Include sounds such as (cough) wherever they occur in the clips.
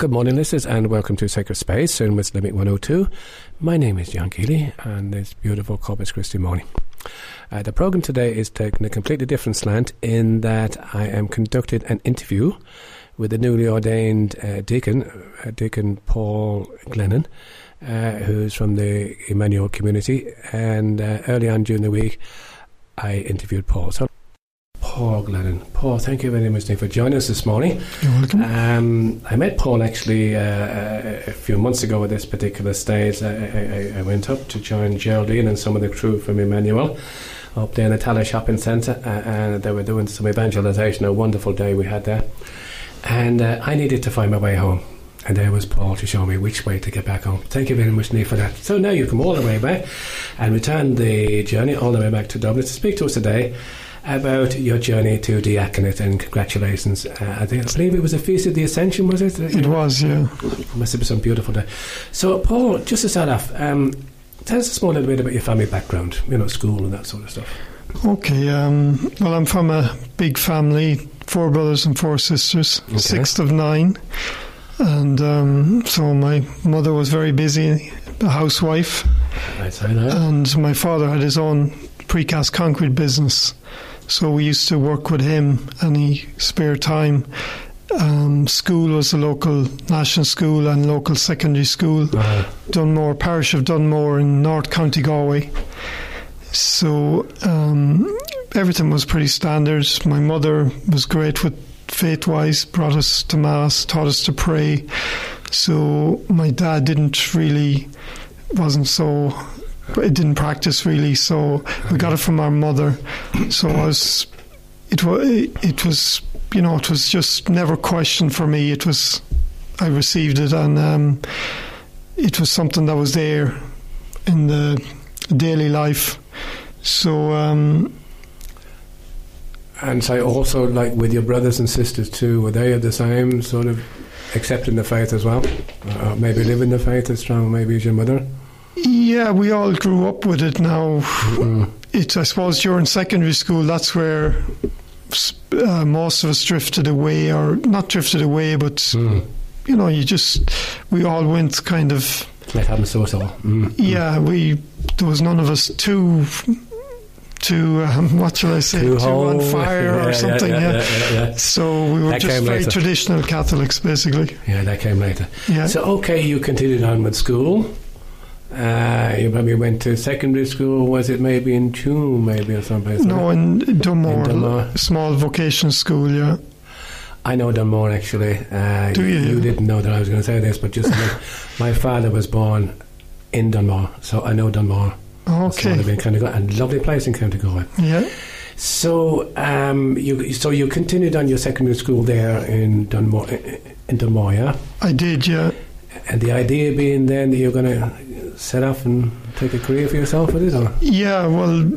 Good morning, listeners, and welcome to Sacred Space in West Limerick 102. My name is John Keeley, and it's beautiful Corpus Christi morning. Uh, the program today is taking a completely different slant in that I am conducting an interview with the newly ordained uh, deacon, uh, Deacon Paul Glennon, uh, who's from the Emmanuel community. And uh, early on during the week, I interviewed Paul. So, Paul Glennon. Paul, thank you very much for joining us this morning. You're welcome. Um, I met Paul actually uh, a few months ago at this particular stage. I, I, I, went up to join Geraldine and some of the crew from Emmanuel up there in the Tallaght Shopping Centre, uh, and they were doing some evangelisation. A wonderful day we had there. And uh, I needed to find my way home. And there was Paul to show me which way to get back home. Thank you very much, Neil, for that. So now you come all the way back and return the journey all the way back to Dublin to speak to us today about your journey to diaconate and congratulations. Uh, I, think, I believe it was a feast of the Ascension, was it? It was, yeah. It must have been some beautiful day. So, Paul, just to start off, um, tell us a small little bit about your family background, you know, school and that sort of stuff. Okay, um, well, I'm from a big family, four brothers and four sisters, Okay. sixth of nine. And um, so my mother was very busy, a housewife, Right side, right? and my father had his own precast concrete business. So we used to work with him any spare time. Um, school was a local national school and local secondary school. Uh, Dunmore, parish of Dunmore in North County Galway. So um, everything was pretty standard. My mother was great with faith wise, brought us to Mass, taught us to pray. So my dad didn't really, wasn't so, it didn't practice really. So we got it from our mother. So I was, it was, it was, you know, it was just never questioned for me. It was, I received it and um, it was something that was there in the daily life. So um, and so also, like with your brothers and sisters too, were they of the same sort of accepting the faith as well? Uh, maybe living the faith as strong, maybe as your mother? Yeah, we all grew up with it. Now, Mm. it's I suppose during secondary school that's where uh, most of us drifted away, or not drifted away, but Mm. you know, you just we all went kind of Like having so so. Mm. yeah. We there was none of us too. Too, um, what shall I say? Too on fire (laughs) Yeah, or something. yeah, Yeah, yeah, yeah, yeah. So we were That just very later. traditional Catholics, basically. Yeah, that came later. Yeah. So, okay, you continued on with school. Uh, you probably went to secondary school. Was it maybe in June, maybe or someplace? no, in Dunmore, In Dunmore. small vocation school. Yeah. I know Dunmore actually. Uh, Do you? You didn't know that I was going to say this, but just (laughs) my father was born in Dunmore, so I know Dunmore. So Okay. been kind of and lovely place in County Galway. Yeah. So, um, you so you continued on your secondary school there in Dunmore, in Dunmore, yeah. I did. Yeah. And the idea being then that you're going to set off and take a career for yourself with it, or Yeah. Well,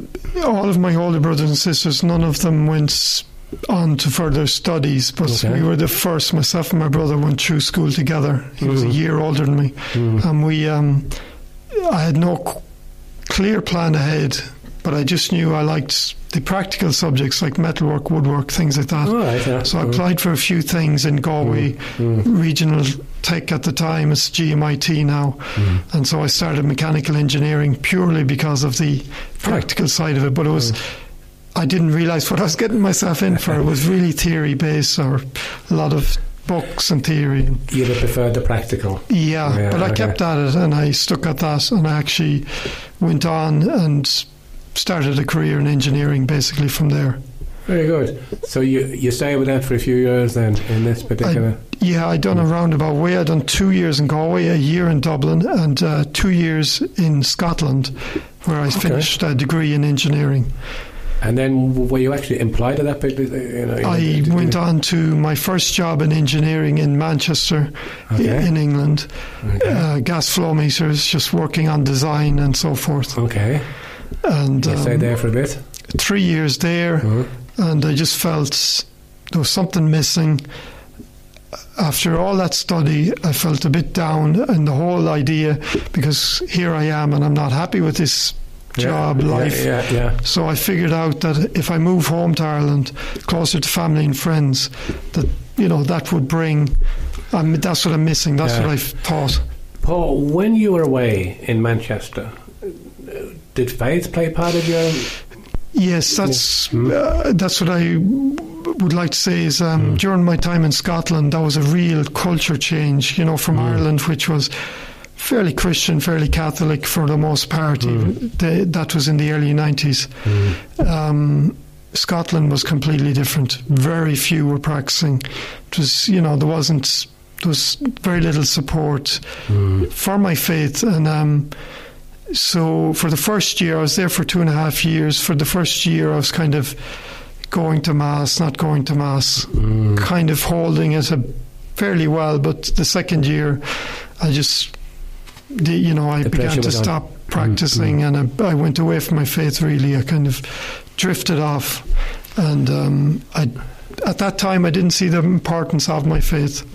all of my older brothers and sisters, none of them went on to further studies, but Okay. we were the first. Myself and my brother went through school together. He was a Mhm. year older than me, and we. Um, I had no c- clear plan ahead, but I just knew I liked the practical subjects like metalwork, woodwork, things like that. Right, yeah. So I Mm. applied for a few things in Galway Mm. Regional Tech at the time. It's GMIT now. Mm. And so I started mechanical engineering purely because of the practical side of it. But it was, I didn't realize what I was getting myself in for. It was (laughs) really theory based or a lot of books and theory. You'd have preferred the practical. Yeah, Yeah, but I okay. kept at it and I stuck at that and I actually went on and started a career in engineering basically from there. Very good. So you you stay with that for a few years then in this particular. Yeah, I done a roundabout way. I done two years in Galway, a year in Dublin, and uh, two years in Scotland, where I finished a degree in engineering. and then were you actually employed at that particular? You know, I went on to my first job in engineering in Manchester, Okay. in England. Okay. Uh, gas flow meters, just working on design and so forth. okay. And You stayed um, there for a bit. three years there, Mhm. and I just felt there was something missing. After all that study, I felt a bit down, and the whole idea because here I am and I'm not happy with this job yeah, life. Yeah, yeah. So I figured out that if I move home to Ireland, closer to family and friends, that you know that would bring I'm, that's what I'm missing. That's Yeah. what I've thought. Paul, when you were away in Manchester, did faith play part of your? Yes, that's Mm. uh, that's what I would like to say. Is um, Mm. during my time in Scotland, that was a real culture change. You know, from Mm. Ireland, which was fairly Christian, fairly Catholic for the most part. Mm. that was in the early nineties. Um, Scotland was completely different. Very few were practicing. It was, you know, there wasn't. There was very little support Mm. for my faith, and um, so for the first year, I was there for two and a half years. For the first year, I was kind of going to mass, not going to mass, Mm. kind of holding it a fairly well. But the second year, I just, the, you know, I The began to was on. stop practicing, and I, I went away from my faith. Really, I kind of drifted off, and um, I. At that time, I didn't see the importance of my faith.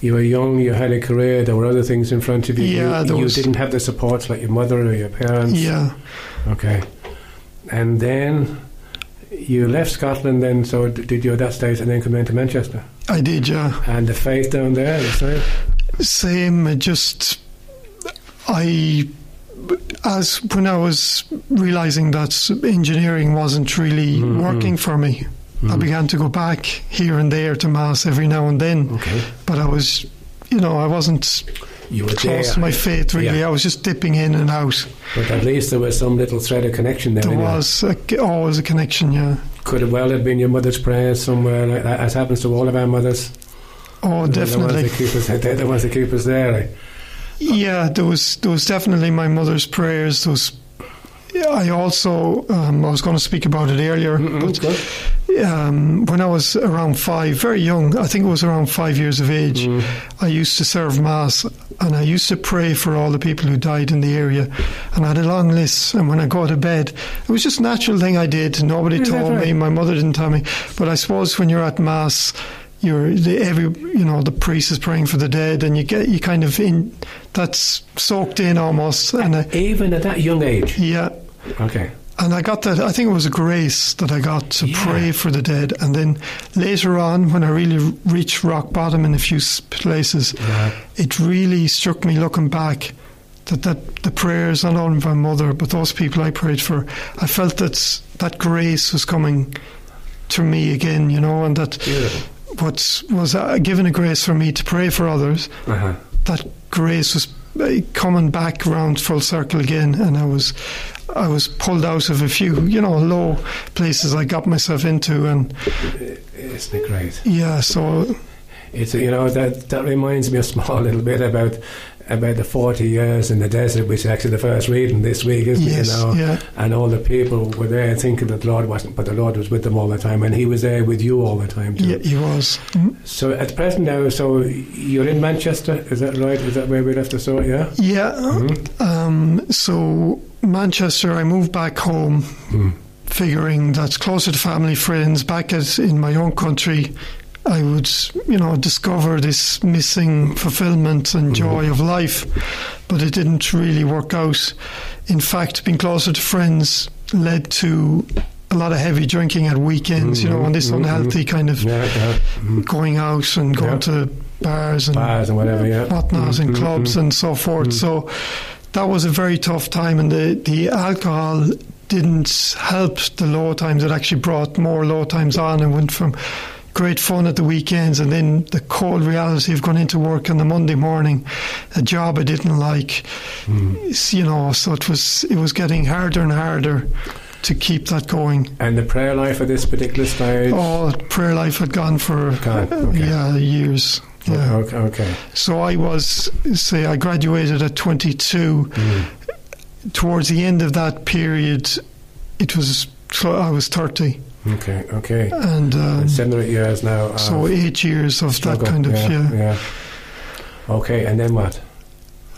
You were young. You had a career. There were other things in front of you. Yeah, you, you was- didn't have the supports like your mother or your parents. Yeah, Okay. And then you left Scotland. Then, so did you at that stage, and then come into Manchester? I did. Yeah. And the faith down there, the same. Same, just I as when I was realizing that engineering wasn't really Mhm. working for me, I Mm. began to go back here and there to mass every now and then. Okay. But I was, you know, I wasn't You were close there, to my faith really. Yeah. I was just dipping in and out. but at least there was some little thread of connection there. There anyway. was a, always a connection. Yeah. Could have well have been your mother's prayers somewhere, like that, as happens to all of our mothers. Oh, They're the ones definitely. that keep us, they're the ones that keep us there. Like. Yeah, there was there was definitely my mother's prayers. There I also um, I was going to speak about it earlier, but um, when I was around five, very young, I think it was around five years of age, Mm. I used to serve Mass and I used to pray for all the people who died in the area. And I had a long list. And when I go to bed, it was just a natural thing I did. Nobody that told me, my mother didn't tell me. But I suppose when you're at Mass, you're the, every you know the priest is praying for the dead and you get you kind of in that's soaked in almost and I, Even at that young age. yeah Okay. and I got that. I think it was a grace that I got to Yeah. pray for the dead. And then later on, when I really reached rock bottom in a few places, Yeah. it really struck me looking back that, that the prayers, not only my mother, but those people I prayed for, I felt that that grace was coming to me again, you know, and that Beautiful. What was uh, given a grace for me to pray for others, Uh-huh. that grace was coming back round full circle again, and I was, I was pulled out of a few, you know, low places I got myself into, and Isn't it great? yeah, so It's you know that that reminds me a small (laughs) little bit about about the forty years in the desert, which is actually the first reading this week, isn't yes, it? You know, yeah, and all the people were there thinking that the Lord wasn't, but the Lord was with them all the time, and He was there with you all the time too. yeah, he was. Mm. So at present now, so you're in Manchester, is that right? Is that where we left the story? Yeah. Yeah, Mhm. um, so Manchester, I moved back home, Mm. figuring that's closer to family, friends, back as in my own country, I would, you know, discover this missing fulfillment and joy of life. But it didn't really work out. In fact, being closer to friends led to a lot of heavy drinking at weekends, you know, and this Mhm, unhealthy kind of Yeah, yeah. Mm. going out and going Yeah. to bars and Bars and whatever. Yeah. whatnot and mm, clubs and so forth. So that was a very tough time, and the, the alcohol didn't help the low times. It actually brought more low times on and went from great fun at the weekends and then the cold reality of going into work on the Monday morning, a job I didn't like. Mm. You know, so it was it was getting harder and harder to keep that going. And the prayer life at this particular stage. Oh, prayer life had gone for okay. yeah years. Yeah. Okay. okay. So I was, say, I graduated at 22. Mm. Towards the end of that period, it was I was 30. Okay. Okay. And um, seven or eight years now. of so eight years of struggle. that kind of, yeah. yeah. Okay, and then what?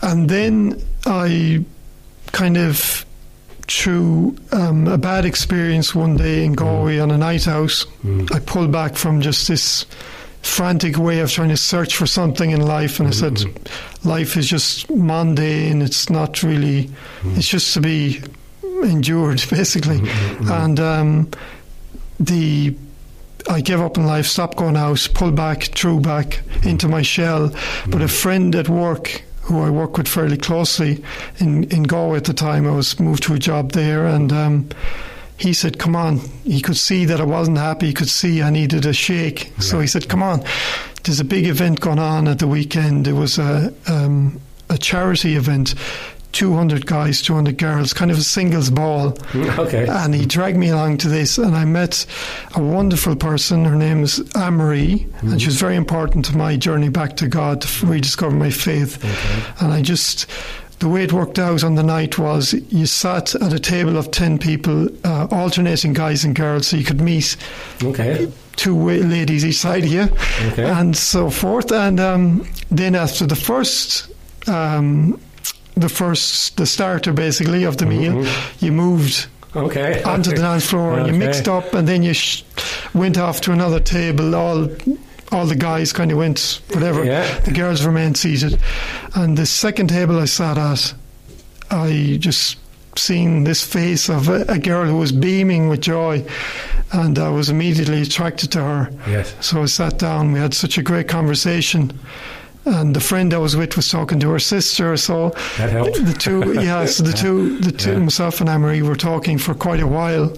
And then I kind of, through um, a bad experience one day in Galway on a night out, Mm. I pulled back from just this frantic way of trying to search for something in life. And I said, Mhm. life is just mundane. It's not really. Mm. It's just to be endured, (laughs) basically. Mm, mm, mm. And um, the I gave up in life, stopped going out, pulled back, drew back into my shell. But a friend at work who I work with fairly closely in, in Galway at the time, I was moved to a job there, and um, he said, Come on. He could see that I wasn't happy. He could see I needed a shake. So he said, Come on. There's a big event going on at the weekend. It was a, um, a charity event. 200 guys, 200 girls, kind of a singles ball. (laughs) Okay. And he dragged me along to this, and I met a wonderful person. Her name is Anne Marie, and she was very important to my journey back to God to rediscover my faith. And I just, the way it worked out on the night was you sat at a table of 10 people, uh, alternating guys and girls, so you could meet Okay. two ladies each side of you, Okay. and so forth. And um, then after the first, um, the first, the starter basically of the meal, mm-hmm. you moved Okay. onto the dance floor and you mixed up, and then you sh- went off to another table. All all the guys kind of went whatever. Yeah. The girls remained seated, and the second table I sat at, I just seen this face of a, a girl who was beaming with joy, and I was immediately attracted to her. Yes. So I sat down. We had such a great conversation. And the friend I was with was talking to her sister, so That helped. the two, (laughs) yeah, so the two, the two, Yeah. myself and Anne-Marie were talking for quite a while,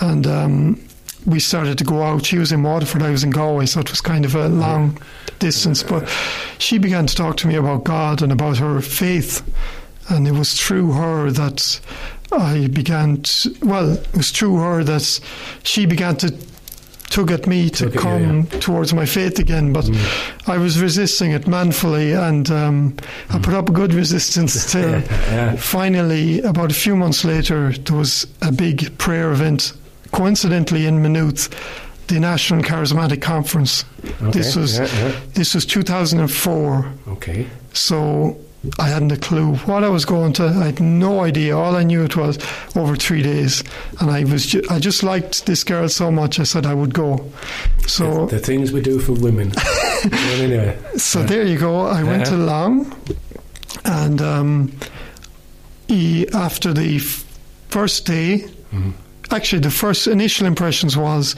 and um, we started to go out. She was in Waterford, I was in Galway, so it was kind of a long distance. But she began to talk to me about God and about her faith, and it was through her that I began. To, well, it was through her that she began to tug at me to Tug at you, come towards my faith again. But I was resisting it manfully, and um, I put up good resistance (laughs) till Yeah. finally, about a few months later, there was a big prayer event, coincidentally in Maynooth, the National Charismatic Conference. Okay. This was Yeah, yeah. this was 2004. Okay. So I hadn't a clue what I was going to. I had no idea. All I knew it was over three days, and I was ju- I just liked this girl so much. I said I would go. So the things we do for women. (laughs) well, anyway. so there you go. I went Yeah. along, and um, he, after the f- first day, Mhm. actually the first initial impressions was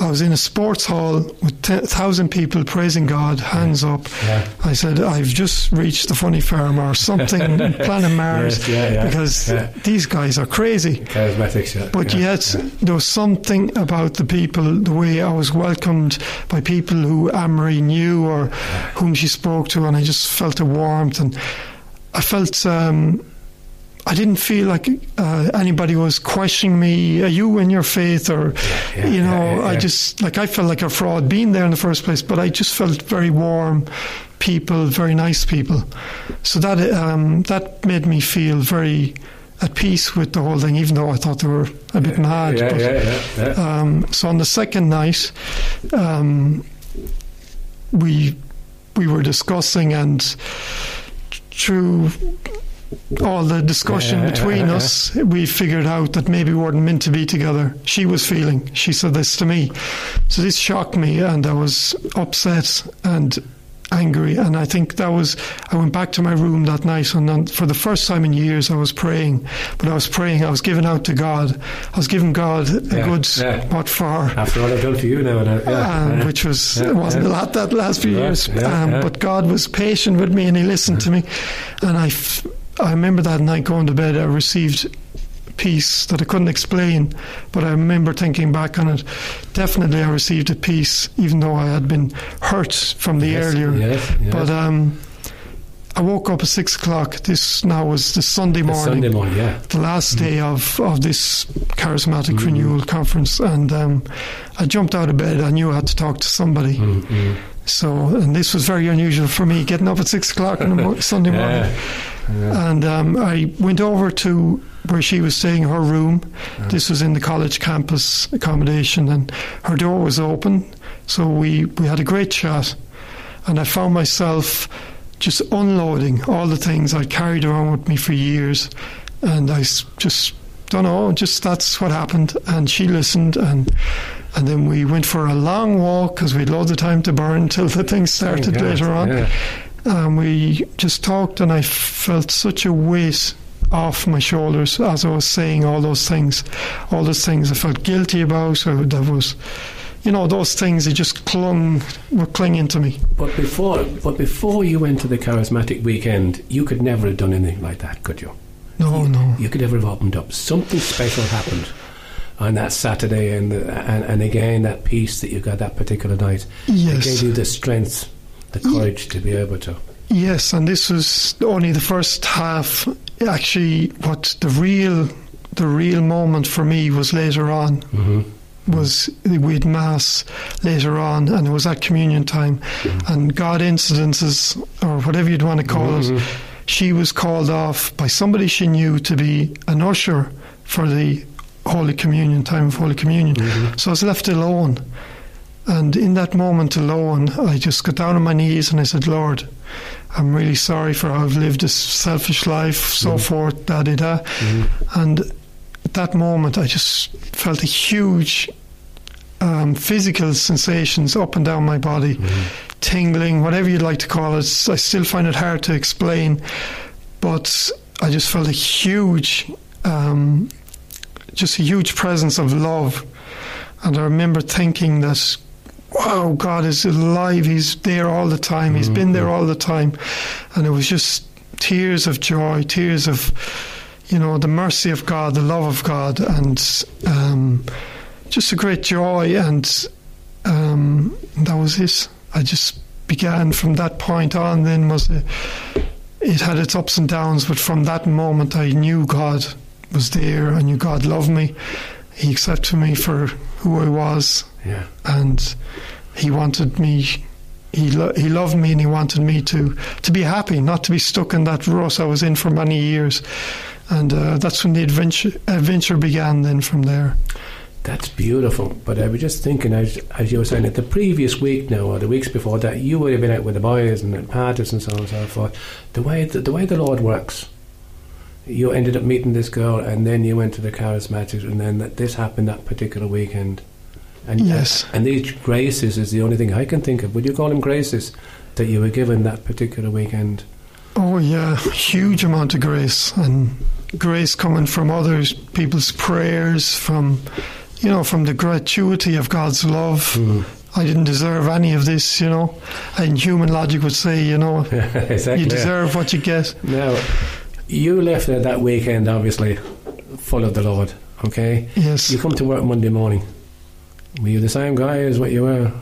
I was in a sports hall with 1,000 people praising God, hands up. Yeah. I said, I've just reached the funny farm or something, (laughs) planet Mars, Yes, yeah, yeah, because yeah. these guys are crazy. Charismatics, yeah. But yeah, yet, there was something about the people, the way I was welcomed by people who Anne-Marie knew or whom she spoke to, and I just felt a warmth. And I felt, um, I didn't feel like uh, anybody was questioning me, are you in your faith? Or, yeah, you know, yeah, yeah, I just, like, I felt like a fraud being there in the first place, but I just felt very warm people, very nice people. So that, um, that made me feel very at peace with the whole thing, even though I thought they were a bit mad. yeah, but, yeah, yeah, yeah. Um, so on the second night, um, we we were discussing, and through all the discussion between (laughs) us, we figured out that maybe we weren't meant to be together. She was feeling. She said this to me, so this shocked me, and I was upset and angry. And I think that was. I went back to my room that night, and then for the first time in years, I was praying. But I was praying. I was giving out to God. I was giving God a Yeah, good yeah. what for. After all I've done for you now, and I- yeah, Um, yeah. which was Yeah, it wasn't a lot that last few years. yeah, um. But God was patient with me and He listened to me. And I, f- I remember that night going to bed, I received peace that I couldn't explain. But I remember thinking back on it. Definitely, I received a peace, even though I had been hurt from the Yes, earlier. yes, yes. But um, I woke up at six o'clock. This now was the Sunday The morning Sunday morning, yeah. the last day of, of this charismatic Mm. renewal conference, and um, I jumped out of bed. I knew I had to talk to somebody. Mm, mm. So, and this was very unusual for me, getting up at six o'clock on a Sunday (laughs) morning. Yeah. Yeah. And um, I went over to where she was staying, her room. Uh-huh. This was in the college campus accommodation, and her door was open. So we, we had a great chat, and I found myself just unloading all the things I carried around with me for years, and I just don't know, just that's what happened. And she listened, and and then we went for a long walk because we had loads of time to burn until the thing started later on. Yeah. And we just talked, and I felt such a weight off my shoulders as I was saying all those things, all those things I felt guilty about, or that was, you know, those things that just clung, were clinging to me. But before, but before you went to the charismatic weekend, you could never have done anything like that, could you? No, you, no. You could never have opened up. Something special happened on that Saturday, and, and and again that peace that you got that particular night. Yes. It gave you the strength, the courage to be able to. Yes, and this was only the first half. Actually, what the real, the real moment for me was later on. Mm-hmm. Was we had mass later on, and it was at communion time, and God incidences or whatever you'd want to call it. Mm-hmm. She was called off by somebody she knew to be an usher for the Holy Communion time of Holy Communion. Mhm. So I was left alone. And in that moment alone, I just got down on my knees and I said, Lord, I'm really sorry for how I've lived this selfish life, so Mhm. forth, da da da. Mm-hmm. And at that moment, I just felt a huge um, physical sensations up and down my body, Mm-hmm. tingling, whatever you'd like to call it. I still find it hard to explain, but I just felt a huge, um, just a huge presence of love. And I remember thinking that, wow, God is alive. He's there all the time. He's been there all the time. And it was just tears of joy, tears of, you know, the mercy of God, the love of God, and um, just a great joy. And um, that was it. I just began from that point on. Then was a, it had its ups and downs, but from that moment, I knew God was there. I knew God loved me. He accepted me for who I was, Yeah. and He wanted me. He lo- he loved me, and He wanted me to to be happy, not to be stuck in that rut I was in for many years. And uh, that's when the adventure adventure began. Then from there, That's beautiful. But I was just thinking, as, as you were saying, that the previous week now, or the weeks before that, you would have been out with the boys and at parties and so on and so forth. The way the, the way the Lord works, you ended up meeting this girl, and then you went to the charismatics, and then that this happened that particular weekend. And uh, Yes. and these graces is the only thing I can think of. Would you call them graces that you were given that particular weekend? oh yeah, huge amount of grace and grace coming from others, people's prayers, from you know, from the gratuity of God's love. Mm. I didn't deserve any of this, you know. And human logic would say, you know, (laughs) exactly. you deserve what you get. Now, you left there that weekend, obviously, full of the Lord. Okay. Yes. You come to work Monday morning. Were you the same guy as what you were?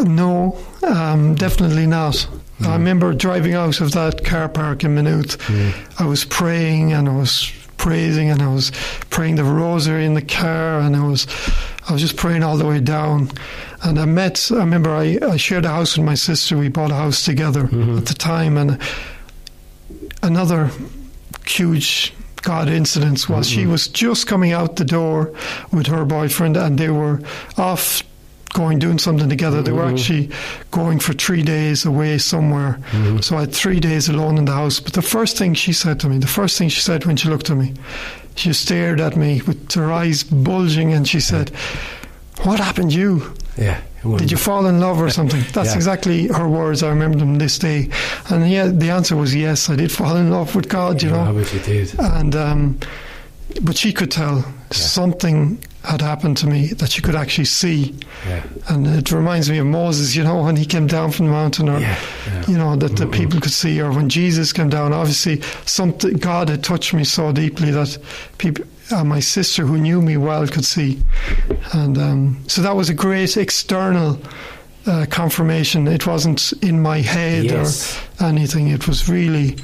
No, um, definitely not. Mm. I remember driving out of that car park in Maynooth. Mm. I was praying and I was praising and I was praying the rosary in the car and I was I was just praying all the way down. And I met I remember I, I shared a house with my sister. We bought a house together mm-hmm. at the time and another huge God incident was she mm-hmm. was just coming out the door with her boyfriend and they were off going doing something together. They were mm-hmm. actually going for three days away somewhere. Mm-hmm. So I had three days alone in the house. But the first thing she said to me, the first thing she said when she looked at me, she stared at me with her eyes bulging and she said, What happened to you? Yeah. Did you fall in love or (laughs) something? That's Yeah. exactly her words. I remember them this day. And yeah, the answer was yes, I did fall in love with God, you You know. obviously did. And um, but she could tell something had happened to me that she could actually see, Yeah. and it reminds me of Moses. You know, when he came down from the mountain, or Yeah. yeah. you know that the people could see, or when Jesus came down. Obviously, something God had touched me so deeply that people. Uh, my sister, who knew me well, could see, and um, so that was a great external uh, confirmation. It wasn't in my head Yes. or anything. It was really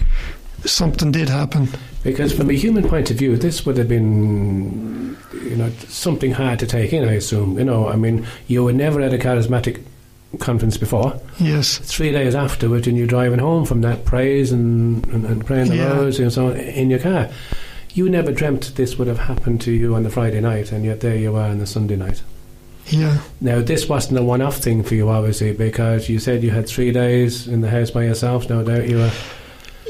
something did happen. Because from a human point of view, this would have been, you know, something hard to take in. I assume. You know, I mean, you were never at a charismatic conference before. Yes. Three days afterwards, and you're driving home from that praise and, and, and praying the Yeah. rosary and so on in your car. You never dreamt this would have happened to you on the Friday night, and yet there you are on the Sunday night. Yeah. Now, this wasn't a one-off thing for you, obviously, because you said you had three days in the house by yourself. No doubt you were.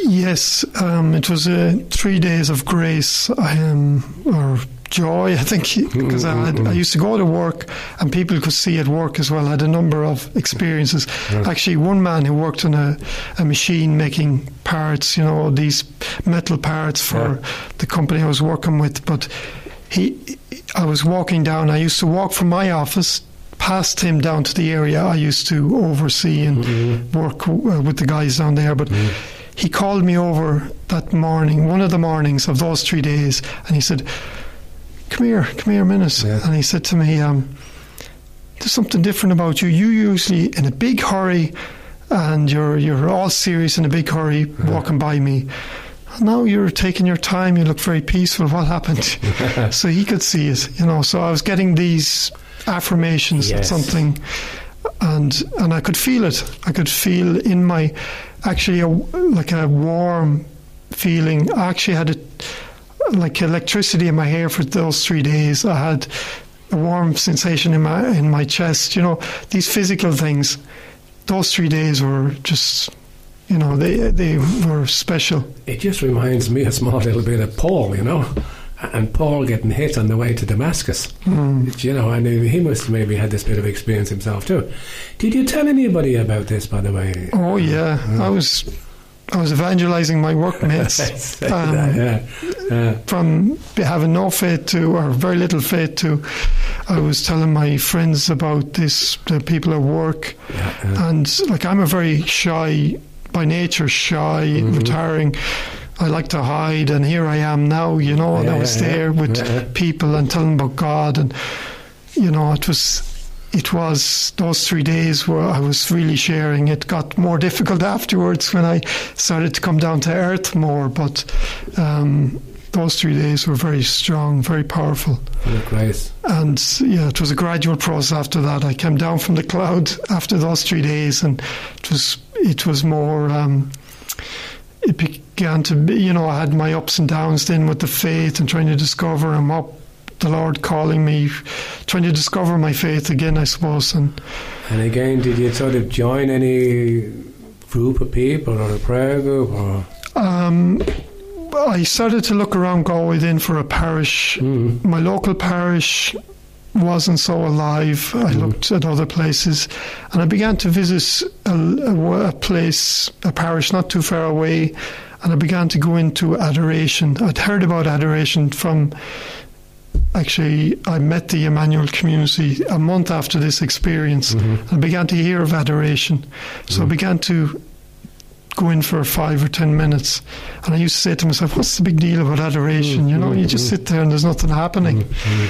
Yes, um, it was uh, three days of grace um, or joy, I think, (laughs) because I, had, I used to go to work and people could see at work as well. I had a number of experiences. Actually, one man who worked on a, a machine making parts, you know, these metal parts for Yeah. the company I was working with, but he, I was walking down. I used to walk from my office past him down to the area I used to oversee and Mm-hmm. work uh, with the guys down there. But he called me over that morning, one of the mornings of those three days, and he said, "Come here, come here, a minute." Yeah. And he said to me, um, "There's something different about you. You usually in a big hurry, and you're you're all serious in a big hurry, walking by me." Now you're taking your time. You look very peaceful. What happened? (laughs) so he could see it, you know. So I was getting these affirmations Yes. something, and and I could feel it. I could feel in my, actually, a, like a warm feeling. I actually had a, like electricity in my hair for those three days. I had a warm sensation in my in my chest. You know, these physical things. Those three days were just, you know, they they were special. It just reminds me a small little bit of Paul, you know, and Paul getting hit on the way to Damascus. Mm. You know, and he must have maybe had this bit of experience himself too. Did you tell anybody about this, by the way? Oh yeah, I was I was evangelizing my workmates (laughs) um, yeah, yeah. from having no faith to or very little faith to. I was telling my friends about this, the people at work, yeah, and like I'm a very shy by nature, shy, Mhm. retiring. I like to hide, and here I am now. You know, and I was there with people and telling about God, and you know, it was. It was those three days where I was really sharing. It got more difficult afterwards when I started to come down to earth more, but um, those three days were very strong, very powerful. Grace. And yeah, it was a gradual process after that. I came down from the cloud (laughs) after those three days, and it was it was more. Um, it began to be, you know, I had my ups and downs then with the faith and trying to discover and what the Lord calling me, trying to discover my faith again, I suppose. And And again, did you sort of join any group of people or a prayer group or? um, I started to look around Galway then for a parish. Mm. My local parish wasn't so alive. I Mhm. looked at other places, and I began to visit a, a, a place, a parish not too far away, and I began to go into adoration. I'd heard about adoration from. Actually, I met the Emmanuel community a month after this experience. Mhm. I began to hear of adoration, so I Mhm. began to go in for five or ten minutes, and I used to say to myself, "What's the big deal about adoration? You know, you just Mhm. sit there and there's nothing happening." Mhm.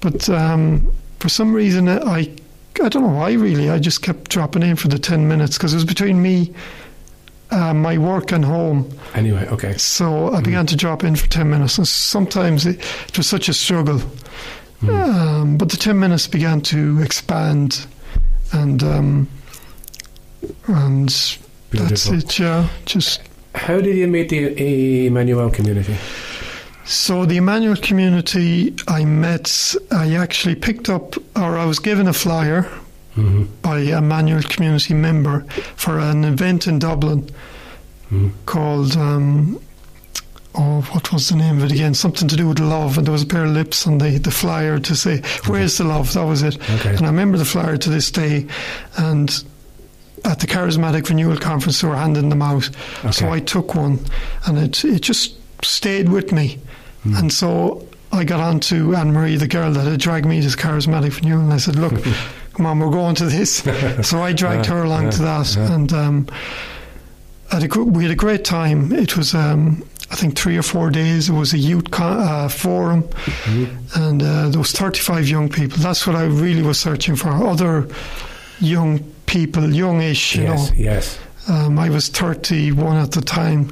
But um, for some reason, I I don't know why really. I just kept dropping in for the ten minutes because it was between me, uh, my work, and home. Anyway, okay. So I began to drop in for ten minutes, and sometimes it, it was such a struggle. Mm. Um, but the ten minutes began to expand, and um, and that's it. Yeah, just How did you meet the Emmanuel community? So the Emmanuel community, I met. I actually picked up, or I was given a flyer Mm-hmm. by a Emmanuel community member for an event in Dublin Mm. called. Um, oh, what was the name of it again? Something to do with love, and there was a pair of lips on the the flyer to say, "Where's the love?" That was it. Okay. And I remember the flyer to this day, and. At the Charismatic Renewal Conference, they were handing them out. So I took one, and it it just stayed with me. Mm. And so I got on to Anne Marie, the girl that had dragged me to Charismatic Renewal, and I said, Look, (laughs) come on, we're going to this. (laughs) so I dragged her along to that. And um, had a, we had a great time. It was, um, I think, three or four days. It was a youth con- uh, forum, Mhm. and uh, there was 35 young people. That's what I really was searching for. Other young people, youngish, you Yes, know. yes. Um, I was 31 at the time,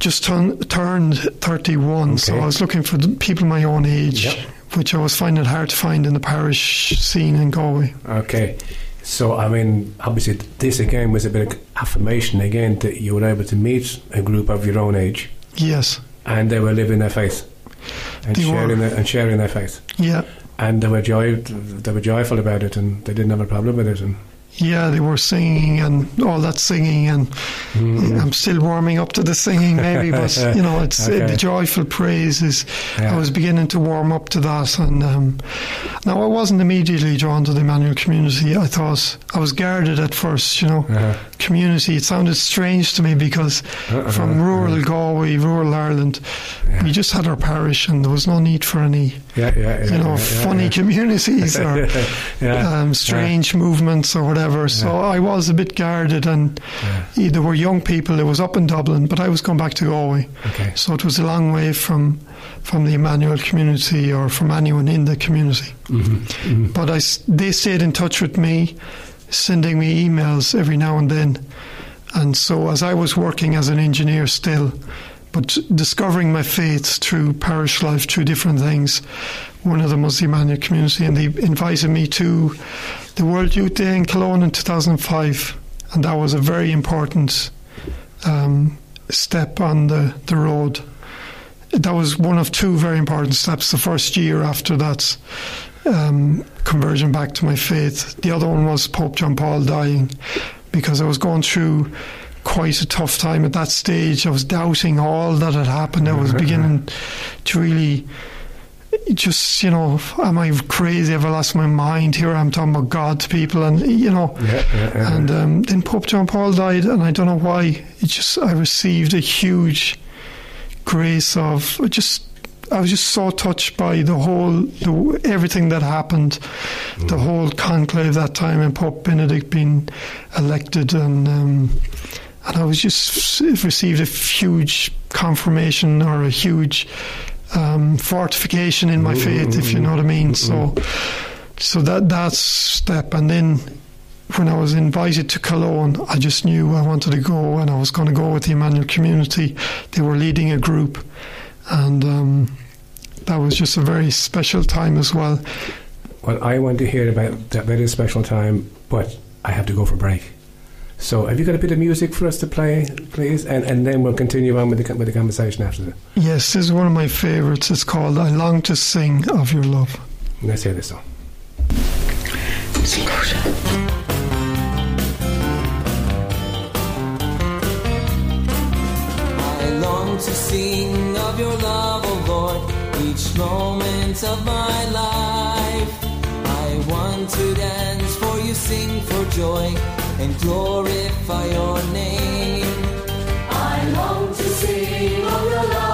just turn, turned 31, so I was looking for the people my own age, Yep. Which I was finding hard to find in the parish scene in Galway. Okay. So, I mean, obviously, this again was a bit of affirmation again that you were able to meet a group of your own age Yes, and they were living their faith and They sharing were. their, and sharing their faith. yeah, And they were joy, they were joyful about it, and they didn't have a problem with it. And yeah, they were singing and all that singing, and Mm. I'm still warming up to the singing, maybe, but (laughs) you know, it's Okay. the joyful praise is. Yeah. I was beginning to warm up to that, and um, now I wasn't immediately drawn to the Emmanuel community. I thought I was guarded at first, you know. Uh-huh. Community, it sounded strange to me because Uh-uh, from rural uh-uh. Galway, rural Ireland, Yeah. we just had our parish and there was no need for any, Yeah, yeah, you know, funny communities or (laughs) um, strange movements or whatever. So. I was a bit guarded, and there were young people. It was up in Dublin, but I was going back to Galway, Okay. so it was a long way from from the Emmanuel community or from anyone in the community. Mm-hmm. Mm-hmm. But I they stayed in touch with me, sending me emails every now and then. And so, as I was working as an engineer still, but discovering my faith through parish life, through different things, one of them was the Emmanuel community, and they invited me to the World Youth Day in Cologne in 2005. And that was a very important um, step on the, the road. That was one of two very important steps the first year after that um, conversion back to my faith. The other one was Pope John Paul dying because I was going through quite a tough time at that stage. I was doubting all that had happened. I was (laughs) beginning to really just, you know, am I crazy? Have I lost my mind? Here I'm talking about God to people, and, you know. Yeah, yeah, yeah. And um, then Pope John Paul died, and I don't know why. It just I received a huge grace of just. I was just so touched by the whole, the, everything that happened, the whole conclave that time, and Pope Benedict being elected, and um, and I was just received a huge confirmation or a huge um, fortification in my faith, if you know what I mean. So, so that that step, and then when I was invited to Cologne, I just knew I wanted to go, and I was going to go with the Emmanuel community. They were leading a group, and um, that was just a very special time as well. Well, I want to hear about that very special time, but I have to go for a break. So, have you got a bit of music for us to play, please? And, and then we'll continue on with the, with the conversation after that. Yes, this is one of my favourites. It's called "I Long to Sing of Your Love." Let's hear this song. To sing of your love, O Lord, each moment of my life. I want to dance for you, sing for joy, and glorify your name. I long to sing of your love,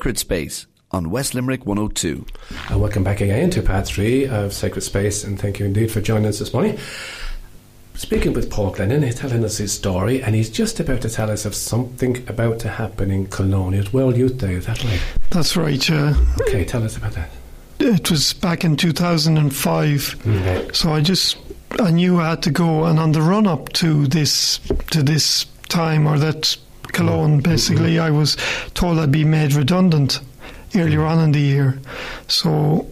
Sacred Space on West Limerick 102. And uh, welcome back again to part three of Sacred Space, and thank you indeed for joining us this morning. Speaking with Paul Glennon, he's telling us his story, and he's just about to tell us of something about to happen in Cologne. It's World Youth Day, is that right? That's right. Yeah, Okay, tell us about that. it was back in 2005. Okay. Mm-hmm. So I just I knew I had to go, and on the run up to this to this time or that Cologne, basically, I was told I'd be made redundant. earlier on in the year. So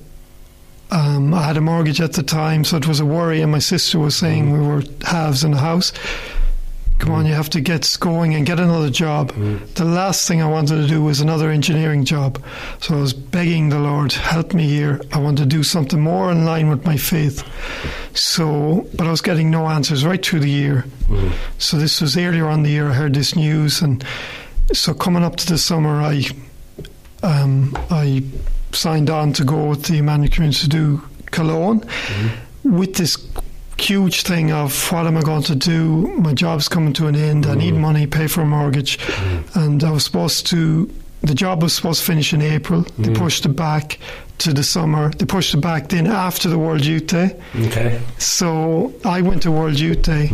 um, I had a mortgage at the time, so it was a worry. And my sister was saying we were halves in the house. Come on, you have to get going and get another job. Mm. The last thing I wanted to do was another engineering job. So I was begging the Lord, help me here. I want to do something more in line with my faith. So, but I was getting no answers right through the year. Mm. So this was earlier on the year. I heard this news, and so coming up to the summer, I um, I signed on to go with the Emmanuel Community to do Cologne mm. with this huge thing of what am I going to do? My job's coming to an end. I need mm. money, pay for a mortgage, mm. and I was supposed to. The job was supposed to finish in April. They mm. pushed it back to the summer. They pushed it back then after the World Youth Day. Okay. So I went to World Youth Day,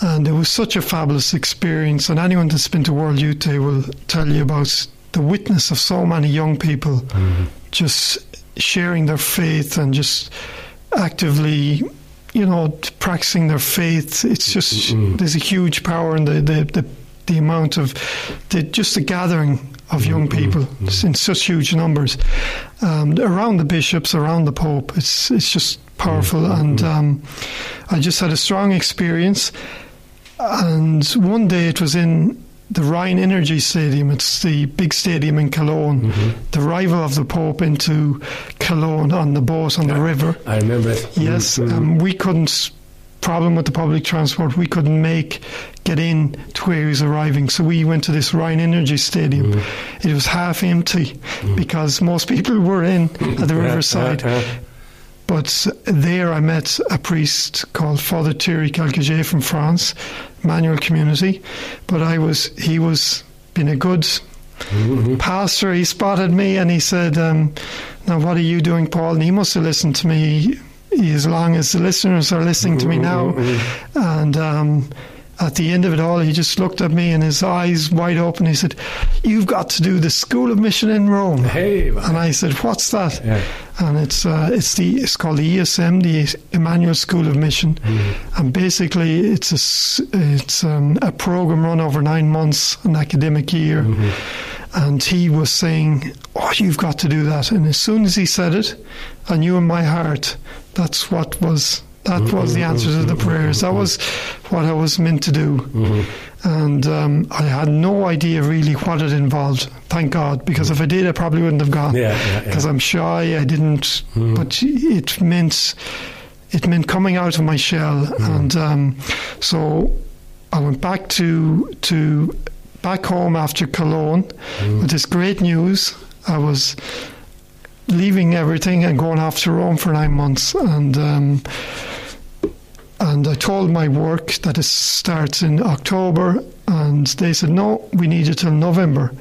and it was such a fabulous experience. And anyone that's been to World Youth Day will tell you about the witness of so many young people just sharing their faith and just actively, you know, practicing their faith. It's just mm-hmm. there's a huge power in the the, the, the amount of the just the gathering of young mm-hmm. people mm-hmm. in such huge numbers um, around the bishops, around the Pope. It's it's just powerful, and um, I just had a strong experience. And one day it was in the Rhine Energy Stadium. It's the big stadium in Cologne, the arrival of the Pope into Cologne on the boat on the river. I remember it. Yes, Mm, mm. um, we couldn't. Problem with the public transport, we couldn't make get in to where he was arriving. So we went to this Rhine Energy Stadium. Mm-hmm. It was half empty because most people were in at the (laughs) riverside. But there I met a priest called Father Thierry Calcaget from France, Emmanuel Community. But I was, he was being a good pastor. He spotted me and he said, um, Now, what are you doing, Paul? And he must have listened to me as long as the listeners are listening to me now. And um, at the end of it all, he just looked at me and his eyes wide open. He said, You've got to do the School of Mission in Rome. Hey, man. And I said, "What's that?" Yeah. And it's uh, it's the it's called the ESM, the Emmanuel School of Mission, and basically it's a it's um, a program run over nine months, an academic year. And he was saying, "Oh, you've got to do that." And as soon as he said it, I knew in my heart that's what was that was the answer to the prayers. That was what I was meant to do. And um, I had no idea really what it involved. Thank God, because if I did, I probably wouldn't have gone. Yeah, yeah, yeah. Because I'm shy. I didn't. But it meant it meant coming out of my shell, and um, so I went back to to back home after Cologne with this great news. I was leaving everything and going off to Rome for nine months, and um, and I told my work that it starts in October, and they said no, we need it till November.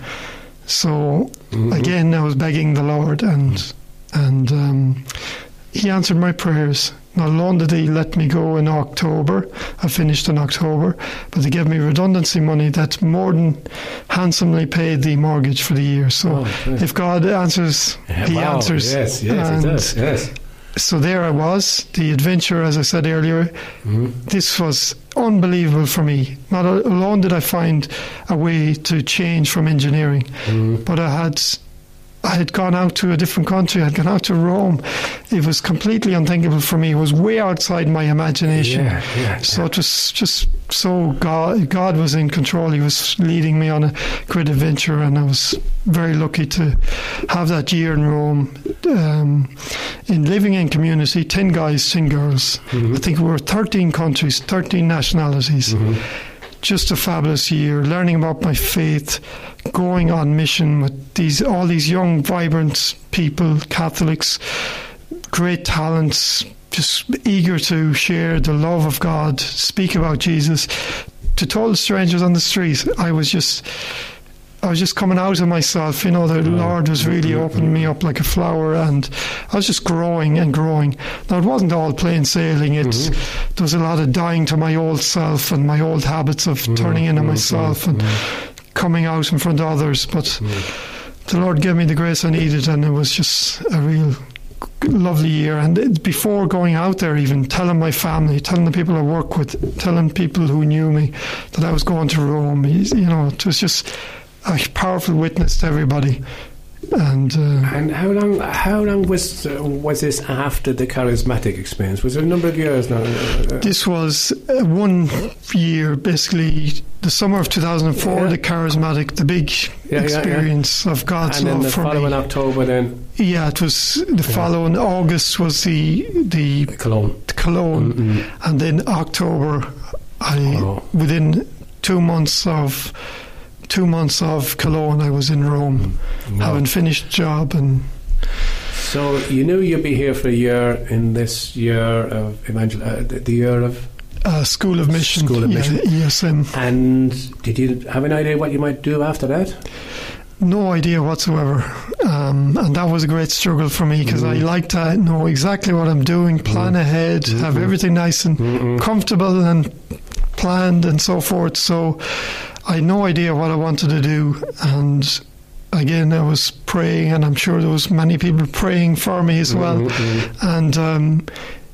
So again, I was begging the Lord, and and um, He answered my prayers. Not alone did He let me go in October, I finished in October, but they gave me redundancy money that more than handsomely paid the mortgage for the year. So Oh, if God answers, Yeah, He wow. answers. Yes, yes, And it does. Yes. So there I was, the adventure, as I said earlier. Mm-hmm. This was unbelievable for me. Not alone did I find a way to change from engineering, mm-hmm. but I had. I had gone out to a different country. I had gone out to Rome. It was completely unthinkable for me. It was way outside my imagination. Yeah, yeah, So it was just so God. God was in control. He was leading me on a great adventure, and I was very lucky to have that year in Rome. Um, in living in community, ten guys, ten girls. I think we were thirteen countries, thirteen nationalities. Just a fabulous year, learning about my faith, going on mission with these all these young, vibrant people, Catholics, great talents, just eager to share the love of God, speak about Jesus to total strangers on the street. I was just I was just coming out of myself, you know, the Lord was really opening me up like a flower and I was just growing and growing. Now it wasn't all plain sailing, it's mm-hmm. there was a lot of dying to my old self and my old habits of mm-hmm. turning in on mm-hmm. myself and coming out in front of others. But the Lord gave me the grace I needed and it was just a real lovely year. And before going out there, even telling my family, telling the people I work with, telling people who knew me that I was going to Rome, you know, it was just a powerful witness to everybody. and uh, And how long? How long was uh, was this after the charismatic experience? Was it a number of years now? This was uh, one year, basically the summer of 2004. Yeah. The charismatic, the big Yeah, yeah, yeah. experience of God's and then the for following me. October, then Yeah, it was the following August was the the Cologne. Cologne, Mm-mm. and then October, I Oh. within two months of two months of Cologne, I was in Rome, Wow. having finished job, and So you knew you'd be here for a year in this year of evangel, uh, the, year of. uh, School of Mission, School of yeah, Mission. ESM. And did you have an idea what you might do after that? No idea whatsoever, um, and that was a great struggle for me because I like to know exactly what I'm doing, plan ahead, have everything nice and comfortable and planned and so forth. So I had no idea what I wanted to do, and again I was praying, and I'm sure there was many people praying for me as well. And um,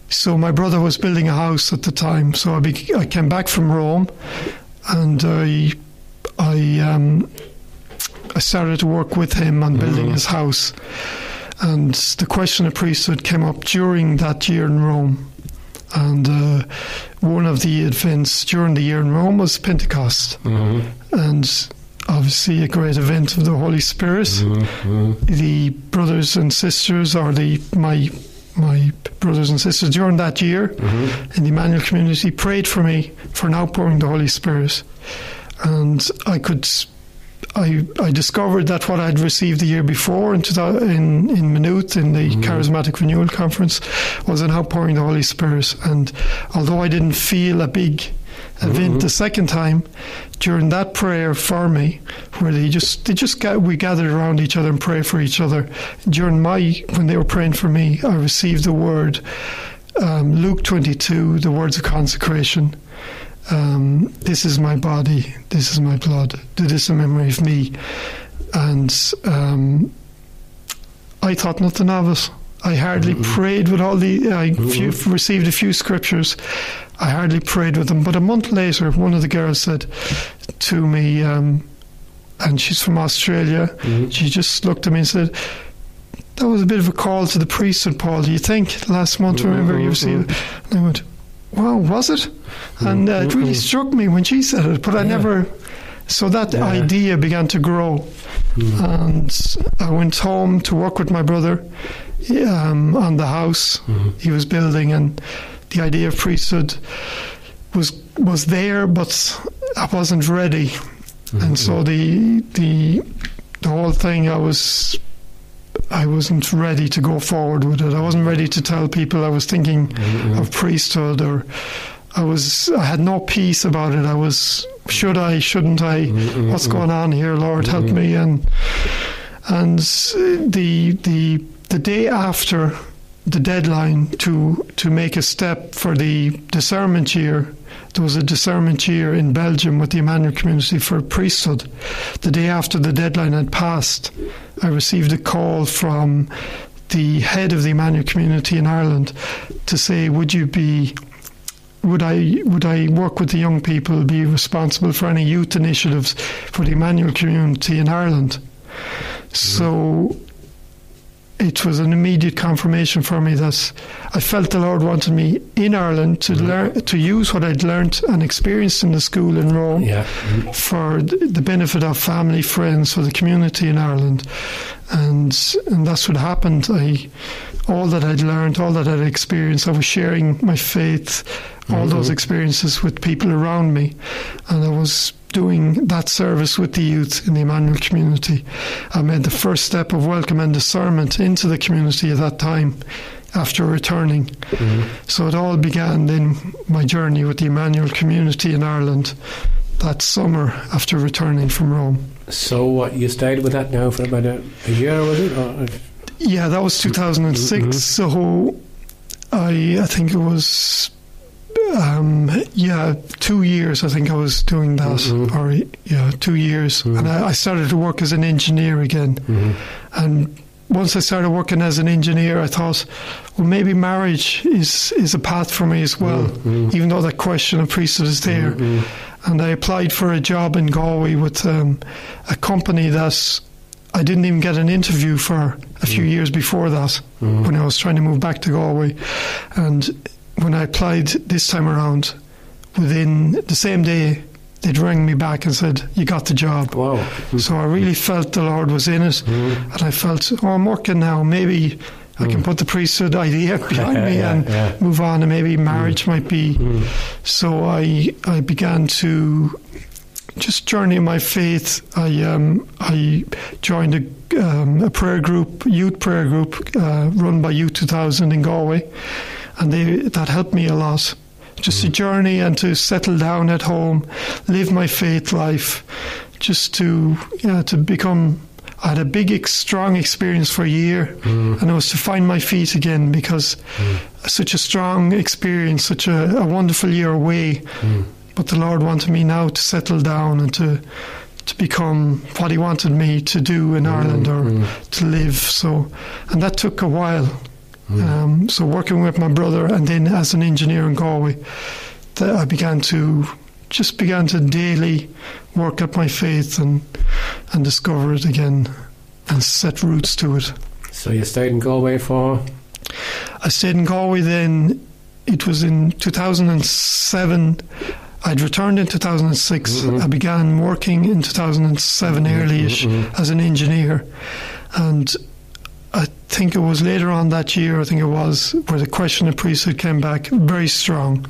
so my brother was building a house at the time, so I, be- I came back from Rome, and I I um, I started to work with him on building his house. And the question of priesthood came up during that year in Rome. And uh, one of the events during the year in Rome was Pentecost. Mm-hmm. And obviously, a great event of the Holy Spirit. Mm-hmm. The brothers and sisters, or the my my brothers and sisters during that year mm-hmm. in the Emmanuel community prayed for me for an outpouring of the Holy Spirit. And I could I, I discovered that what I'd received the year before in, 2000 in, in Maynooth in the mm-hmm. Charismatic Renewal Conference was an outpouring of the Holy Spirit. And although I didn't feel a big mm-hmm, event mm-hmm. the second time, during that prayer for me, where they just they just got, we gathered around each other and prayed for each other. During my when they were praying for me, I received the word um, Luke twenty two, the words of consecration um, this is my body, this is my blood, do this in memory of me. And um, I thought nothing of it. I hardly prayed with all the. I few, received a few scriptures. I hardly prayed with them. But a month later, one of the girls said to me, um, and she's from Australia, she just looked at me and said, That was a bit of a call to the priesthood, Paul. Do you think? Last month, remember, you received. And I went, Wow, was it? Mm-hmm. And uh, it really mm-hmm. struck me when she said it, but I never. So that Yeah. idea began to grow. Mm-hmm. And I went home to work with my brother um, on the house he was building, and the idea of priesthood was was there, but I wasn't ready. And so the the the whole thing, I was I wasn't ready to go forward with it. I wasn't ready to tell people I was thinking of priesthood, or I was I had no peace about it. I was should I, shouldn't I? Mm, mm, What's mm. going on here, Lord? Help me! And and the the the day after the deadline to to make a step for the discernment year. There was a discernment year in Belgium with the Emmanuel community for priesthood. The day after the deadline had passed, I received a call from the head of the Emmanuel community in Ireland to say, "Would you be would I would I work with the young people, be responsible for any youth initiatives for the Emmanuel community in Ireland?" Mm-hmm. So it was an immediate confirmation for me that I felt the Lord wanted me in Ireland to mm-hmm. learn to use what I'd learned and experienced in the school in Rome Yeah. for the benefit of family, friends, for the community in Ireland, and and that's what happened. I all that I'd learned, all that I'd experienced, I was sharing my faith, all those mm-hmm. experiences with people around me, and I was doing that service with the youth in the Emmanuel community. I made the first step of welcome and discernment into the community at that time. After returning, mm-hmm. so it all began then my journey with the Emmanuel community in Ireland that summer after returning from Rome. So what? You stayed with that now for about a, a year, was it? Or, Yeah, that was mm-hmm. 2006. Mm-hmm. So I I think it was um, yeah two years. I think I was doing that, mm-hmm. or yeah two years, and I, I started to work as an engineer again. And once I started working as an engineer, I thought, well, maybe marriage is is a path for me as well, even though that question of priesthood is there. And I applied for a job in Galway with um, a company that I didn't even get an interview for a few mm. years before that mm. when I was trying to move back to Galway. And when I applied this time around, within the same day, they'd rang me back and said, You got the job. Wow. So I really mm. felt the Lord was in it. And I felt, Oh, I'm working now. Maybe I can put the priesthood idea (laughs) behind me Yeah, and yeah. move on, and maybe marriage might be. So I, I began to just journey in my faith. I um, I joined a, um, a prayer group, youth prayer group, uh, run by Youth 2000 in Galway, and they, that helped me a lot. Just to journey and to settle down at home, live my faith life, just to yeah to become. I had a big, ex- strong experience for a year, and it was to find my feet again because such a strong experience, such a, a wonderful year away. But the Lord wanted me now to settle down and to to become what He wanted me to do in mm-hmm. Ireland or mm-hmm. to live. So, and that took a while. Mm-hmm. Um, so, working with my brother and then as an engineer in Galway, that I began to just began to daily work at my faith and and discover it again and set roots to it. So you stayed in Galway for I stayed in Galway then. It was in 2007. I'd returned in 2006. Mm-hmm. I began working in 2007, mm-hmm. early-ish, mm-hmm. as an engineer. And I think it was later on that year, I think it was, where the question of priesthood came back very strong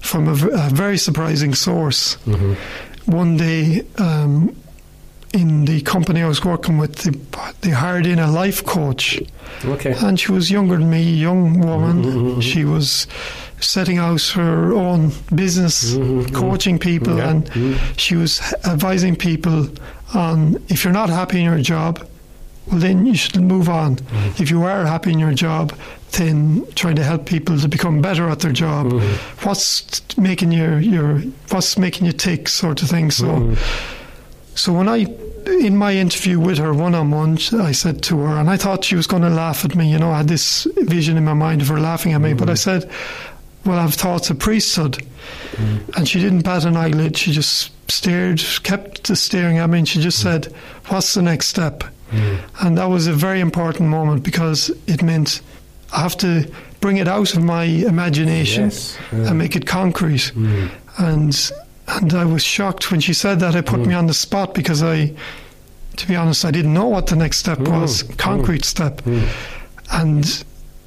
from a, v- a very surprising source. One day, um, in the company I was working with, they, they hired in a life coach okay. and she was younger than me, young woman. She was setting out her own business, mm-hmm, mm-hmm. coaching people, Yeah. and mm-hmm. she was advising people on if you're not happy in your job, well, then you should move on. If you are happy in your job, then trying to help people to become better at their job. What's making your your what's making you tick, sort of thing. So. So when I, in my interview with her one on one, I said to her, and I thought she was going to laugh at me. You know, I had this vision in my mind of her laughing at me. But I said, "Well, I've thoughts of priesthood," mm. and she didn't bat an eyelid. She just stared, kept staring at me, and she just mm. said, "What's the next step?" Mm. And that was a very important moment because it meant I have to bring it out of my imagination Yes. Yeah. and make it concrete. And and I was shocked when she said that. It put me on the spot because I, to be honest, I didn't know what the next step was, concrete step, and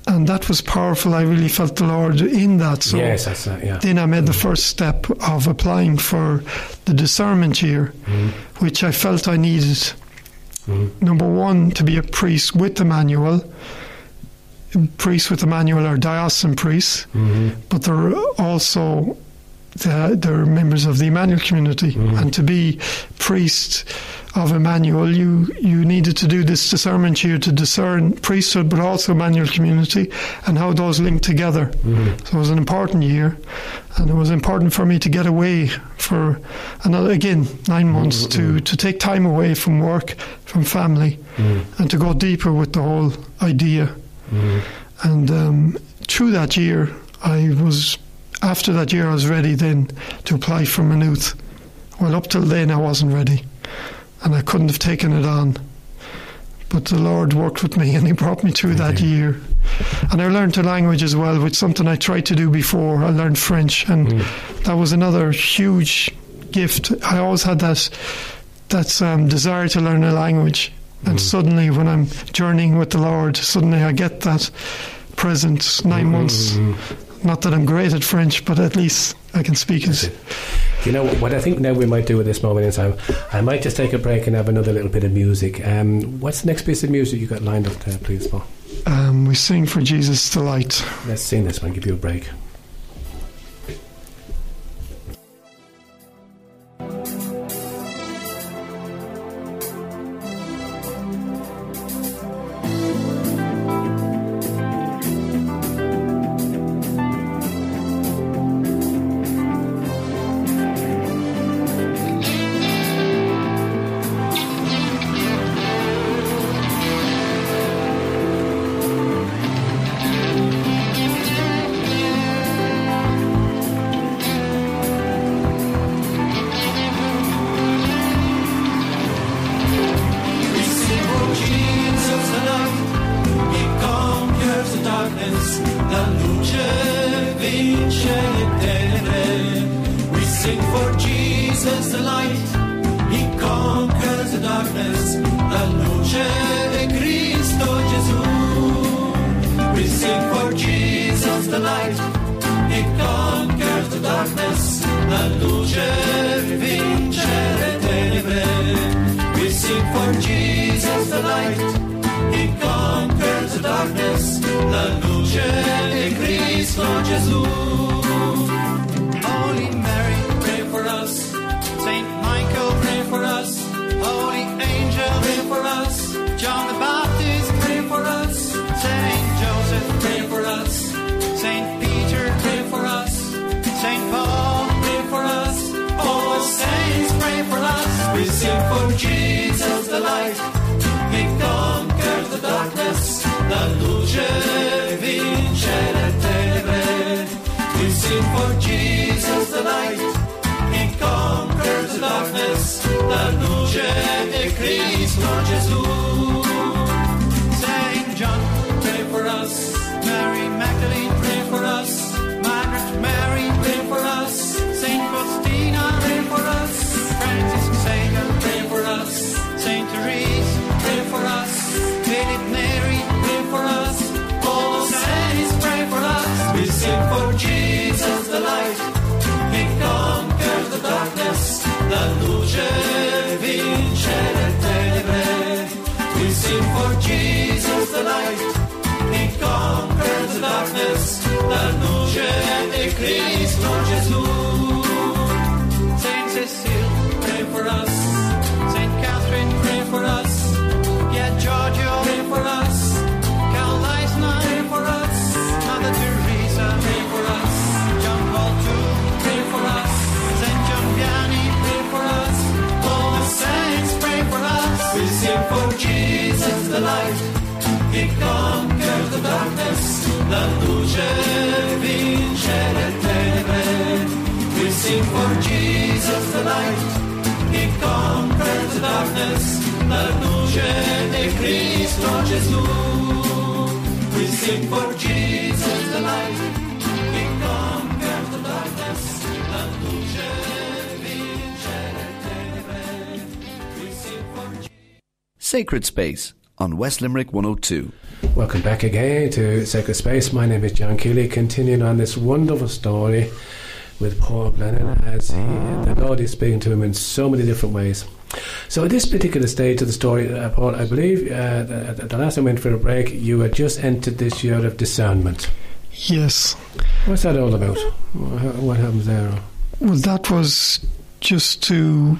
and that was powerful. I really felt the Lord in that. So yes. Yeah. then I made the first step of applying for the discernment year, mm-hmm. which I felt I needed. Mm-hmm. Number one, to be a priest with the Emmanuel. Priests with the Emmanuel are diocesan priests, mm-hmm. but they're also the, they're members of the Emmanuel community, mm-hmm. and to be priest of Emmanuel, you you needed to do this discernment year to discern priesthood, but also Emmanuel community, and how those link together. Mm-hmm. So it was an important year, and it was important for me to get away for another again nine mm-hmm, months to to take time away from work, from family, and to go deeper with the whole idea. And um, through that year, I was after that year, I was ready then to apply for Maynooth. Well, up till then, I wasn't ready, and I couldn't have taken it on. But the Lord worked with me, and He brought me through that year. And I learned the language as well, which something I tried to do before. I learned French, and mm. that was another huge gift. I always had that that um, desire to learn a language, and mm. suddenly, when I'm journeying with the Lord, suddenly I get that present nine mm-hmm. months. Mm-hmm. Not that I'm great at French, but at least I can speak it. You know what I think now we might do at this moment in time? I might just take a break and have another little bit of music. Um, what's the next piece of music you got lined up there, please, Paul? Um, we sing for Jesus' delight. Let's sing this one. Give you a break. Luce vince le tenebre. We sing for Jesus the light. He conquers darkness. La luce è Cristo Gesù. Luce vince le tenebre. We sing for Jesus the light. He conquered the darkness. La luce è Cristo Gesù. La luce vince le tenebre. We sing for Jesus the light. He conquered the darkness. La Cristo Gesù. We sing for Jesus the light. Sacred Space on West Limerick 102. Welcome back again to Sacred Space. My name is John Keeley, continuing on this wonderful story with Paul Blennon as he, the Lord is speaking to him in so many different ways. So, at this particular stage of the story, uh, Paul, I believe uh, the, the last time we went for a break, you had just entered this year of discernment. Yes. What's that all about? What what happens there? Well, that was just to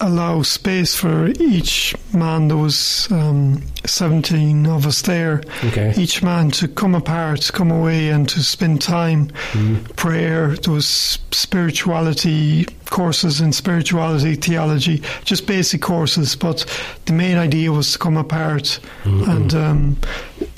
allow space for each man. There was um, 17 of us there. Okay. Each man to come apart, come away, and to spend time. Mm. Prayer, there was spirituality courses in spirituality, theology, just basic courses. But the main idea was to come apart and um,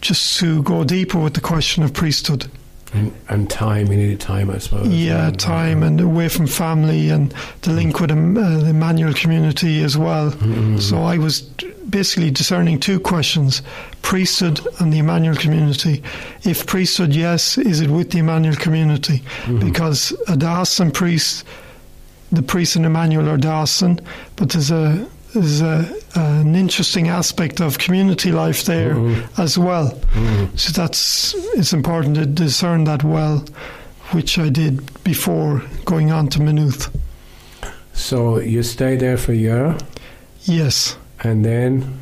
just to go deeper with the question of priesthood. And, and time, you needed time, I suppose. Yeah, And, time and away from family and the link with um, uh, the Emmanuel community as well. So I was basically discerning two questions priesthood and the Emmanuel community. If priesthood, yes, is it with the Emmanuel community? Because a diocesan priest, the priest in Emmanuel are diocesan, but there's a there's a, an interesting aspect of community life there mm-hmm. as well. Mm-hmm. So that's it's important to discern that well, which I did before going on to Maynooth. So you stayed there for a year, Yes. and then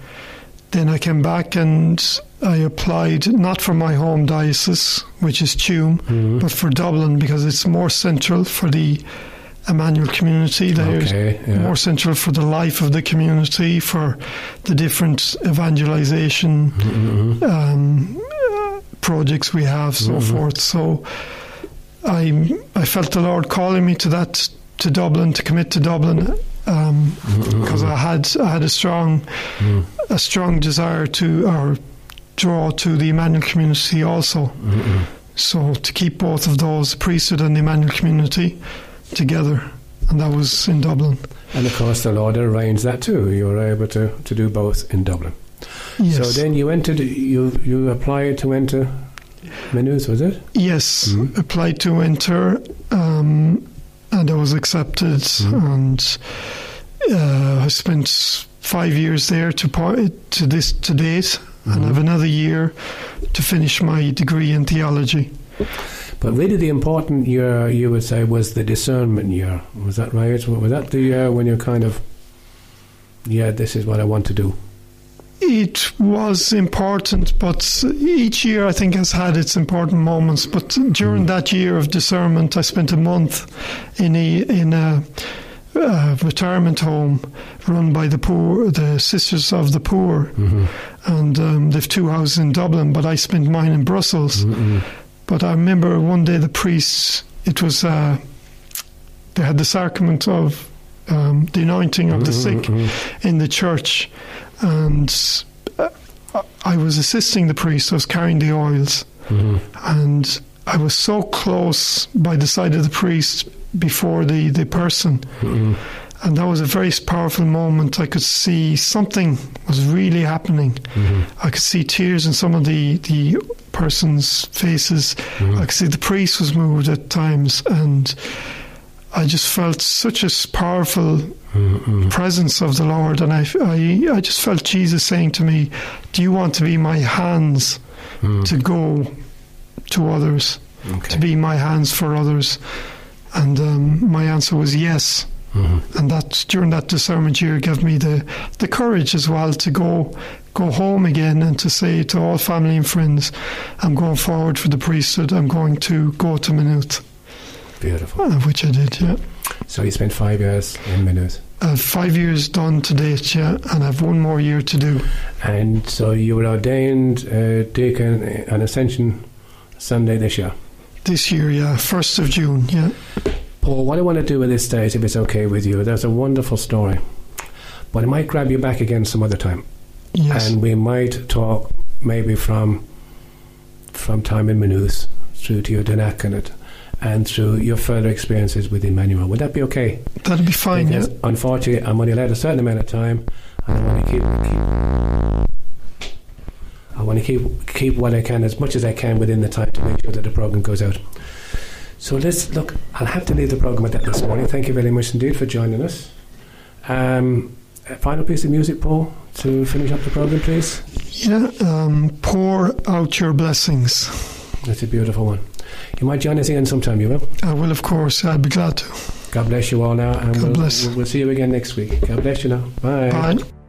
Then I came back and I applied not for my home diocese, which is Tuam, mm-hmm. but for Dublin because it's more central for the Emmanuel community. There's Okay, yeah. more central for the life of the community, for the different evangelization um, uh, projects we have, so forth. So I I felt the Lord calling me to that to Dublin to commit to Dublin um, because I had I had a strong a strong desire to or draw to the Emmanuel community also. So to keep both of those, the priesthood and the Emmanuel community, together, and that was in Dublin. and of course the Lord arranged that too. You were able to, to do both in Dublin. Yes. So then you entered. You you applied to enter Maynooth, was it? Yes, Mhm. applied to enter, um, and I was accepted, and uh, I spent five years there to par- to this to date, and I have another year to finish my degree in theology. But really, the important year you would say was the discernment year. Was that right? Was that the year when you're kind of, yeah, this is what I want to do? It was important, but each year I think has had its important moments. But during that year of discernment, I spent a month in a in a, uh retirement home run by the poor, the Sisters of the Poor, Mm-hmm. and um, they've two houses in Dublin. But I spent mine in Brussels. Mm-hmm. But I remember one day the priests. It was uh, they had the sacrament of um, the anointing of the sick in the church, and uh, I was assisting the priest. I was carrying the oils, Mm-hmm. and I was so close by the side of the priest before the the person, Mm-hmm. and that was a very powerful moment. I could see something was really happening. I could see tears in some of the the person's faces. Mm-hmm. I could see the priest was moved at times, and I just felt such a powerful mm-hmm. presence of the Lord, and I, I, I just felt Jesus saying to me, "Do you want to be my hands mm. to go to others, Okay. to be my hands for others?" And um, my answer was yes. Mm-hmm. And that during that discernment year gave me the, the courage as well to go go home again and to say to all family and friends, I'm going forward for the priesthood. I'm going to go to Maynooth, Beautiful. uh, which I did. Yeah, So you spent five years in Maynooth. uh, five years done to date. Yeah, and I've one more year to do. And so you were ordained uh, deacon on Ascension Sunday this year. This year, yeah, first of June. Yeah, Paul, what I want to do at this stage, if it's okay with you, there's a wonderful story. But I might grab you back again some other time. Yes, And we might talk maybe from from time in Maynooth through to your diaconate and through your further experiences with Emmanuel. Would that be okay? That'd be fine. Yeah, unfortunately, I'm only allowed a certain amount of time, and I want to keep, keep I want to keep keep what I can as much as I can within the time to make sure that the program goes out. So let's look. I'll have to leave the program at that this morning. Thank you very much indeed for joining us. Um, a final piece of music, Paul, to finish up the program, please. yeah. Um, pour out your blessings. That's a beautiful one. You might join us again sometime. You will. I will, of course. I'd be glad to. God bless you all now, and God we'll, bless. we'll see you again next week. God bless you now. Bye. Bye.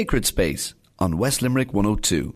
Sacred Space on West Limerick 102.